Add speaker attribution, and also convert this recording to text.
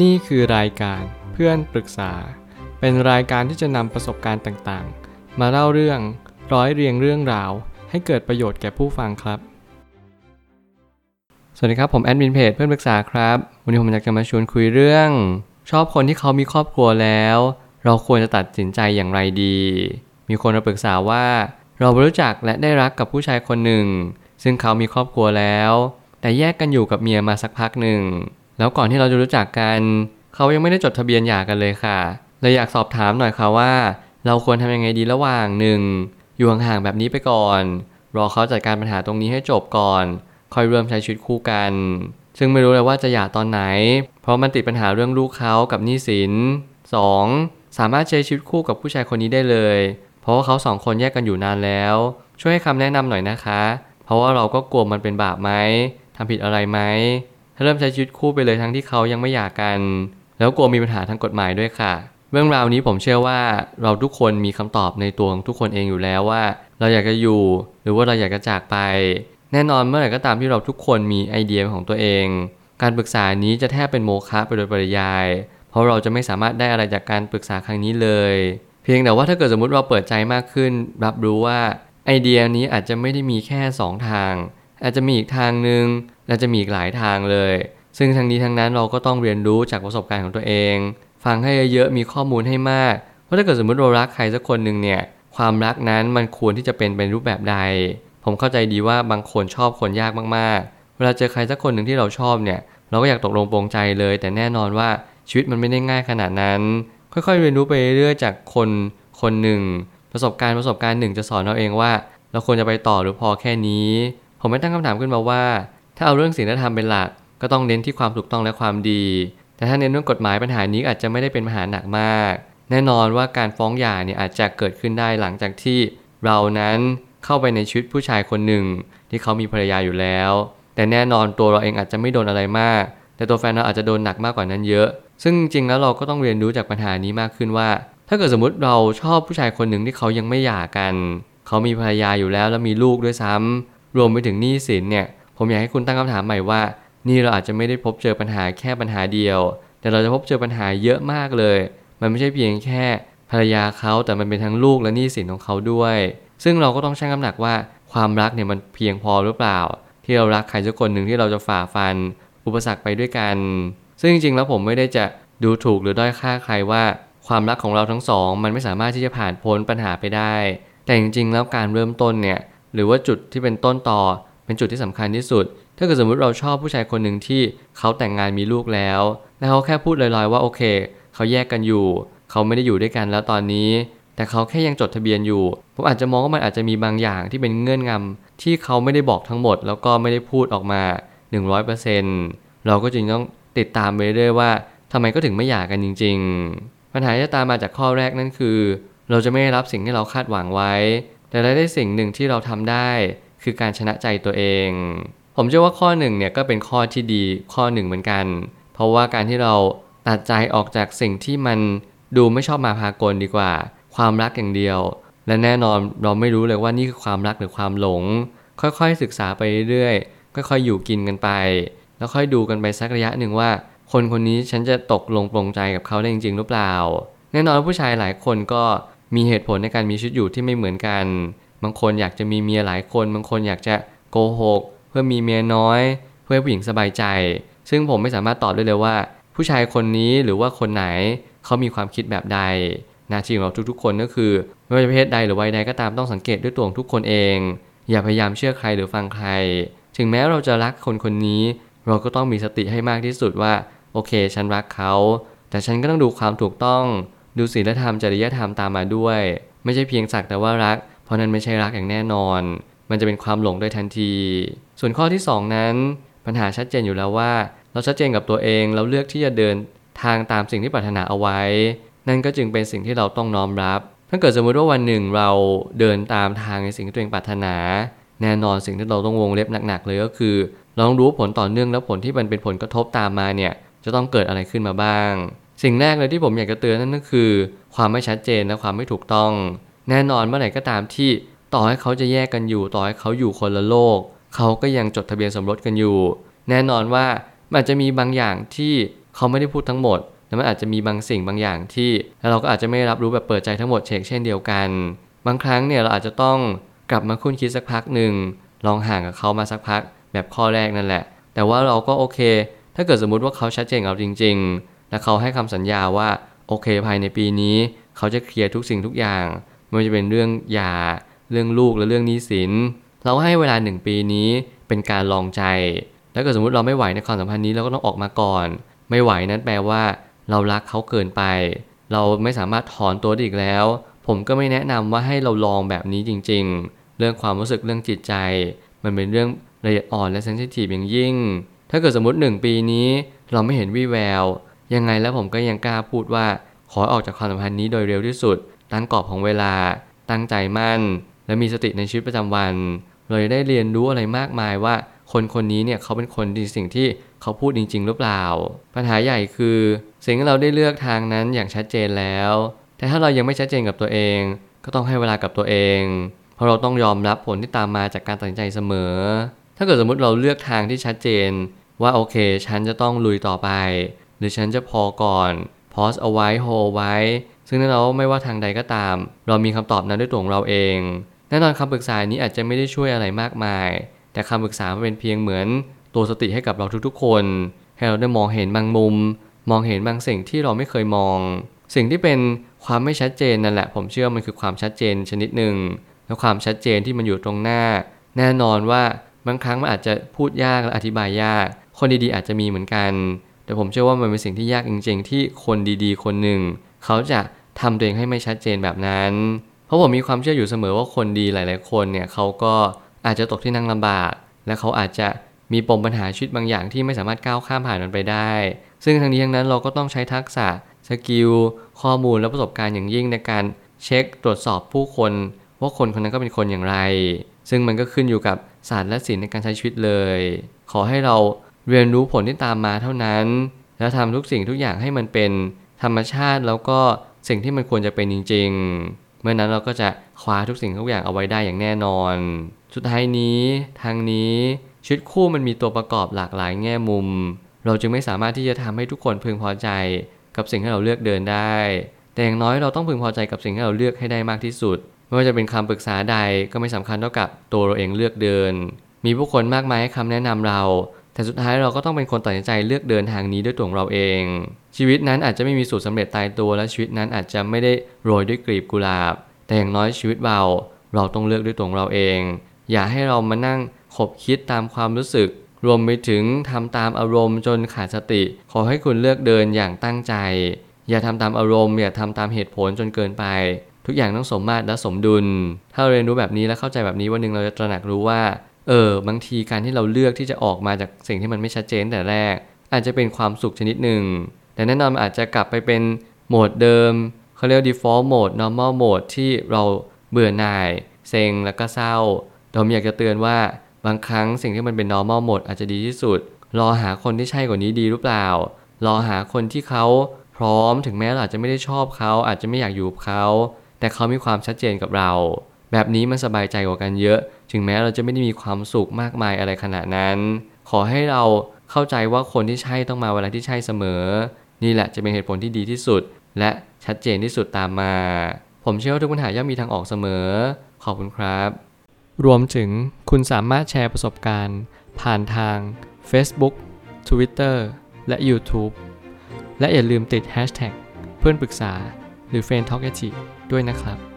Speaker 1: นี่คือรายการเพื่อนปรึกษา เป็นรายการที่จะนำประสบการณ์ต่างๆ มาเล่าเรื่องร้อยเรียงเรื่องราว ให้เกิดประโยชน์แก่ผู้ฟังครับ สวัสดีครับผมแอดมินเพจเพื่อนปรึกษาครับ วันนี้ผมอยากจะมาชวนคุยเรื่อง ชอบคนที่เขามีครอบครัวแล้ว เราควรจะตัดสินใจอย่างไรดี มีคนมาปรึกษาว่า เรารู้จักและได้รักกับผู้ชายคนหนึ่ง ซึ่งเขามีครอบครัวแล้ว แต่แยกกันอยู่กับเมียมาสักพักหนึ่ง แล้วก่อนที่เราจะรู้จักกันเขายังไม่ได้จดทะเบียนหย่ากันเลยค่ะเลยอยากสอบถามหน่อยค่ะว่า เราควรทำยังไงดีระหว่างหนึ่งอยู่ห่างๆแบบนี้ไปก่อน รอเขาจัดการปัญหาตรงนี้ให้จบก่อน ค่อยเริ่มใช้ชีวิตคู่กัน ซึ่งไม่รู้เลยว่าจะหย่าตอนไหน เพราะมันติดปัญหาเรื่องลูกเขากับหนี้สิน 2. สามารถใช้ชีวิตคู่กับผู้ชายคนนี้ได้เลย เพราะว่าเขาสองคนแยกกันอยู่นานแล้ว ช่วยให้คำแนะนำหน่อยนะคะ เพราะว่าเราก็กลัวมันเป็นบาปไหมทำผิดอะไรไหม เริ่มใช้ชีวิตคู่ไปเลยทั้งที่เขายังไม่หย่ากัน แล้วกลัวมีปัญหาทางกฎหมายด้วยค่ะ เรื่องราวนี้ผมเชื่อว่าเราทุกคนมีคำตอบในตัวของทุกคนเองอยู่แล้วว่า เราอยากจะอยู่ หรือว่าเราอยากจะจากไป แน่นอนเมื่อไหร่ก็ตามที่เราทุกคนมีไอเดียของตัวเอง การปรึกษานี้จะแทบเป็นโมฆะไปโดยปริยาย เพราะเราจะไม่สามารถได้อะไรจากการปรึกษาครั้งนี้เลย เพียงแต่ว่าถ้าเกิดสมมติเราเปิดใจมากขึ้น รับรู้ว่าไอเดียนี้อาจจะไม่ได้มีแค่ 2 ทาง อาจจะมีอีกทางหนึ่ง และจะมีอีกหลายทางเลย ซึ่งทั้งนี้ทั้งนั้นเราก็ต้องเรียนรู้จากประสบการณ์ของตัวเอง ฟังให้เยอะมีข้อมูลให้มากว่าถ้าเกิดสมมติเรารักใครสักคนหนึ่งเนี่ย ความรักนั้นมันควรที่จะเป็นเป็นรูปแบบใด ผมเข้าใจดีว่าบางคนชอบคนยากมากๆ เวลาเจอใครสักคนหนึ่งที่เราชอบเนี่ย เราก็อยากตกลงปรงใจเลย แต่แน่นอนว่าชีวิตมันไม่ได้ง่ายขนาดนั้น ค่อยๆ เรียนรู้ไปเรื่อยๆจากคนคนหนึ่ง ประสบการณ์ประสบการณ์หนึ่งจะสอนเราเองว่า เราควรจะไปต่อหรือพอแค่นี้ ผมไม่ตั้งคำถามขึ้นมาว่า ถ้าเอาเรื่องศีลธรรมเป็นหลัก ก็ต้องเน้นที่ความถูกต้องและความดี แต่ถ้าเน้นเรื่องกฎหมายปัญหานี้อาจจะไม่ได้เป็นปัญหาหนักมาก แน่นอนว่าการฟ้องหย่าเนี่ยอาจจะเกิดขึ้นได้หลังจากที่ เรานั้นเข้าไปในชีวิตผู้ชายคนหนึ่ง ที่เขามีภรรยาอยู่แล้ว แต่แน่นอนตัวเราเองอาจจะไม่โดนอะไรมาก แต่ตัวแฟนเราอาจจะโดนหนักมากกว่านั้นเยอะ ซึ่งจริงแล้วเราก็ต้องเรียนรู้จากปัญหานี้มากขึ้นว่า ถ้าเกิดสมมติเราชอบผู้ชายคนหนึ่งที่เขายังไม่หย่ากัน เขามีภรรยาอยู่แล้วแล้วมีลูกด้วยซ้ำรวมไปถึงหนี้สินเนี่ย ผมอยากให้คุณตั้งคำถามใหม่ว่า นี่เราอาจจะไม่ได้พบเจอปัญหาแค่ปัญหาเดียว แต่เราจะพบเจอปัญหาเยอะมากเลย มันไม่ใช่เพียงแค่ภรรยาเขาแต่มันเป็นทั้งลูกและหนี้สินของเขาด้วย ซึ่งเราก็ต้องชั่งน้ำหนักว่าความรักเนี่ยมันเพียงพอหรือเปล่า ที่เรารักใครสักคนหนึ่งที่เราจะฝ่าฟัน อุปสรรคไปด้วยกัน ซึ่งจริงๆแล้วผมไม่ได้จะดูถูกหรือด้อยค่าใครว่า ความรักของเราทั้งสอง มันไม่สามารถที่จะผ่านพ้นปัญหาไปได้ แต่จริงๆแล้วการเริ่มต้นเนี่ยหรือว่าจุดที่เป็นต้นต่อ เป็นจุดที่สำคัญที่สุด ถ้าเกิดสมมติเราชอบผู้ชายคนหนึ่งที่เขาแต่งงานมีลูกแล้วแล้วเขาแค่พูดลอยๆว่าโอเค เขาแยกกันอยู่ เขาไม่ได้อยู่ด้วยกันแล้วตอนนี้ แต่เขาแค่ยังจดทะเบียนอยู่ ผมอาจจะมองว่ามันอาจจะมีบางอย่างที่เป็นเงื่อนงำที่เขาไม่ได้บอกทั้งหมด แล้วก็ไม่ได้พูดออกมา 100%เราก็จึงต้องติดตามไปเรื่อยว่าทำไมก็ถึงไม่หย่ากันจริง ๆ ปัญหาที่ตามมาจากข้อแรกนั่นคือ เราจะไม่ได้รับสิ่งที่เราคาดหวังไว้ แต่ได้สิ่งหนึ่งที่เราทำได้ คือการชนะใจตัวเอง ผมเชื่อว่าข้อหนึ่งเนี่ยก็เป็นข้อที่ดีข้อหนึ่งเหมือนกัน เพราะว่าการที่เราตัดใจออกจากสิ่งที่มันดูไม่ชอบมาพากลดีกว่า ความรักอย่างเดียว และแน่นอนเราไม่รู้เลยว่านี่คือความรักหรือความหลง ค่อยๆศึกษาไปเรื่อยๆค่อยๆอยู่กินกันไป แล้วค่อยดูกันไปสักระยะหนึ่งว่า คนคนนี้ฉันจะตกลงปรงใจกับเขาได้จริงๆหรือเปล่า แน่นอนผู้ชายหลายคนก็มีเหตุผลในการมีชีวิตอยู่ที่ไม่เหมือนกัน บางคนอยากจะมีเมียหลายคน บางคนอยากจะโกหก เพื่อมีเมียน้อย เพื่อผู้หญิงสบายใจ ซึ่งผมไม่สามารถตอบได้เลยว่า ผู้ชายคนนี้หรือว่าคนไหนเขามีความคิดแบบใดหน้าที่ของเราทุกๆ คนก็คือ ไม่ว่าจะเพศใดหรือวัยใดก็ตามต้องสังเกตด้วยตัวของทุกคนเอง อย่าพยายามเชื่อใครหรือฟังใคร ถึงแม้เราจะรักคนคนนี้ เราก็ต้องมีสติให้มากที่สุดว่า โอเค ฉันรักเขา แต่ฉันก็ต้องดูความถูกต้อง ดูศีลธรรมจริยธรรมตามมาด้วย ไม่ใช่เพียงสักแต่ว่ารัก ราะนั้นไม่ใช่รักอย่างแน่นอน มันจะเป็นความหลงโดยทันที ส่วนข้อที่ 2 นั้น ปัญหาชัดเจนอยู่แล้วว่า เราชัดเจนกับตัวเองเราเลือกที่จะเดินทางตามสิ่งที่ปรารถนาเอาไว้ นั่นก็จึงเป็นสิ่งที่เราต้องน้อมรับ ถ้าเกิดสมมติว่าวันหนึ่งเราเดินตามทางในสิ่งที่ตัวเองปรารถนา แน่นอนสิ่งที่เราต้องวงเล็บหนักๆเลยก็คือเราต้องรู้ผลต่อเนื่องแล้วผลที่มันเป็นผลกระทบตามมาเนี่ยจะต้องเกิดอะไรขึ้นมาบ้าง สิ่งแรกเลยที่ผมอยากจะเตือนนั่นก็คือ ความไม่ชัดเจนและความไม่ถูกต้อง แน่นอนเมื่อไหร่ก็ตามที่ต่อให้เขาจะแยกกันอยู่ ต่อให้เขาอยู่คนละโลก เขาก็ยังจดทะเบียนสมรสกันอยู่ แน่นอนว่ามันจะมีบางอย่างที่เขาไม่ได้พูดทั้งหมดแล้วมันอาจจะมีบางสิ่งบางอย่างที่แล้วเราก็อาจจะไม่รับรู้แบบเปิดใจทั้งหมดเชกเช่นเดียวกัน บางครั้งเนี่ยเราอาจจะต้องกลับมาคุ้นคิดสักพักหนึ่งลองห่างกับเขามาสักพักแบบข้อแรกนั่นแหละ แต่ว่าเราก็โอเค ถ้าเกิดสมมุติว่าเขาชัดเจนกับเราจริง ๆ และเขาให้คำสัญญาว่าโอเคภายในปีนี้ เขาจะเคลียร์ทุกสิ่งทุกอย่าง ไม่ว่าจะเป็นเรื่องหย่าเรื่องลูกและเรื่องหนี้สิน เราให้เวลาหนึ่งปีนี้เป็นการลองใจ แล้วก็สมมติเราไม่ไหวในความสัมพันธ์นี้เราก็ต้องออกมาก่อน ไม่ไหวนั้นแปลว่าเรารักเขาเกินไป เราไม่สามารถถอนตัวได้อีกแล้ว ผมก็ไม่แนะนำว่าให้เราลองแบบนี้จริง ๆ เรื่องความรู้สึกเรื่องจิตใจ มันเป็นเรื่องละเอียดอ่อนและเซนซิทีฟอย่างยิ่ง ถ้าเกิดสมมติหนึ่งปีนี้ เราไม่เห็นวี่แวว ยังไงแล้วผมก็ยังกล้าพูดว่าขอออกจากความสัมพันธ์นี้โดยเร็วที่สุด ตั้งกรอบของเวลา ตั้งใจมั่น และมีสติในชีวิตประจำวันเราจะได้เรียนรู้อะไรมากมายว่า คนคนนี้เนี่ยเขาเป็นคนดีสิ่งที่เขาพูดจริง ๆ หรือเปล่า ปัญหาใหญ่คือ สิ่งที่เราได้เลือกทางนั้นอย่างชัดเจนแล้ว แต่ถ้าเรายังไม่ชัดเจนกับตัวเอง ก็ต้องให้เวลากับตัวเอง เพราะเราต้องยอมรับผลที่ตามมาจากการตัดสินใจเสมอ ถ้าเกิดสมมติเราเลือกทางที่ชัดเจน ว่าโอเค ฉันจะต้องลุยต่อไป หรือฉันจะพอก่อนพอสเอาไว้โฮไว้ ซึ่งนั่นเราไม่ว่าทางใดก็ตาม เรามีคำตอบนั้นด้วยตัวของเราเอง แน่นอนคำปรึกษานี้อาจจะไม่ได้ช่วยอะไรมากมาย แต่คำปรึกษาเป็นเพียงเหมือน ตัวสติให้กับเราทุกๆ คน ให้เราได้มองเห็นบางมุม มองเห็นบางสิ่งที่เราไม่เคยมอง สิ่งที่เป็นความไม่ชัดเจนนั่นแหละ ผมเชื่อมันคือความชัดเจนชนิดหนึ่ง และความชัดเจนที่มันอยู่ตรงหน้า แน่นอนว่าบางครั้งมันอาจจะพูดยากและอธิบายยาก คนดีๆอาจจะมีเหมือนกัน แต่ผมเชื่อว่ามันเป็นสิ่งที่ยากจริง ๆ ที่คนดีๆ คนหนึ่ง เขาจะทำตัวเองให้ไม่ชัดเจนแบบนั้น เพราะผมมีความเชื่ออยู่เสมอว่าคนดีหลาย ๆ คนเนี่ยเขาก็อาจจะตกที่นั่งลำบาก และเขาอาจจะมีปมปัญหาชีวิตบางอย่างที่ไม่สามารถก้าวข้ามผ่านมันไปได้ ซึ่งทั้งนี้ทั้งนั้นเราก็ต้องใช้ทักษะสกิลข้อมูลและประสบการณ์อย่างยิ่งในการเช็คตรวจสอบผู้คนว่าคนคนนั้นก็เป็นคนอย่างไร ซึ่งมันก็ขึ้นอยู่กับศาสตร์และศิลป์ในการใช้ชีวิตเลย ขอให้เราเรียนรู้ผลที่ตามมาเท่านั้น แล้วทำทุกสิ่งทุกอย่างให้มันเป็น ธรรมชาติแล้วก็สิ่งที่มันควรจะเป็นจริง ๆ เมื่อนั้นเราก็จะคว้าทุกสิ่งทุกอย่างเอาไว้ได้อย่างแน่นอน สุดท้ายนี้ทางนี้ชีวิตคู่มันมีตัวประกอบหลากหลายแง่มุม เราจึงไม่สามารถที่จะทำให้ทุกคนพึงพอใจ กับสิ่งที่เราเลือกเดินได้ แต่อย่างน้อยเราต้องพึงพอใจกับสิ่งที่เราเลือกให้ได้มากที่สุด ไม่ว่าจะเป็นคำปรึกษาใดก็ไม่สำคัญเท่ากับตัวเราเองเลือกเดิน มีผู้คนมากมายให้คำแนะนำเรา แต่สุดท้ายเราก็ต้องเป็นคนตัดสินใจเลือกเดินทางนี้ด้วยตัวเราเอง ชีวิตนั้นอาจจะไม่มีสูตรสาเร็จตายตัวและชีวิตนั้นอาจจะไม่ได้โรยด้วยกลีบกุหลาบ แต่อย่างน้อยชีวิตเราเราต้องเลือกด้วยตัวเราเอง อย่าให้เรามานั่งขบคิดตามความรู้สึก รวมไปถึงทำตามอารมณ์จนขาดสติ ขอให้คุณเลือกเดินอย่างตั้งใจ อย่าทำตามอารมณ์อย่าทำตามเหตุผลจนเกินไป ทุกอย่างต้องสมมาตรและสมดุล ถ้าเรียนรู้แบบนี้และเข้าใจแบบนี้วันหนึ่งเราจะตระหนักรู้ว่า เออบางทีการที่เราเลือกที่จะออกมาจากสิ่งที่มันไม่ชัดเจนแต่แรก อาจจะเป็นความสุขชนิดหนึ่ง แต่แน่นอนอาจจะกลับไปเป็นโหมดเดิมเขาเรียก default mode normal mode ที่เราเบื่อหน่ายเซ็งแล้วก็เศร้าผมอยากจะเตือนว่าบางครั้งสิ่งที่มันเป็น normal mode อาจจะดีที่สุด รอหาคนที่ใช่กว่านี้ดีหรือเปล่า รอหาคนที่เขาพร้อมถึงแม้เราอาจจะไม่ได้ชอบเขาอาจจะไม่อยากอยู่กับเขา แต่เขามีความชัดเจนกับเรา แบบนี้มันสบายใจกว่ากันเยอะ ถึงแม้เราจะไม่ได้มีความสุขมากมายอะไรขนาดนั้น ขอให้เราเข้าใจว่าคนที่ใช่ต้องมาเวลาที่ใช่เสมอ นี่แหละจะเป็นเหตุผลที่ดีที่สุด และชัดเจนที่สุดตามมา ผมเชื่อว่าทุกปัญหาย่อมมีทางออกเสมอ ขอบคุณครับ รวมถึงคุณสามารถแชร์ประสบการณ์ ผ่านทาง Facebook Twitter และ YouTube และอย่าลืมติด Hashtag เพื่อนปรึกษาหรือ f r ร e n d t a l k ด้วยนะครับ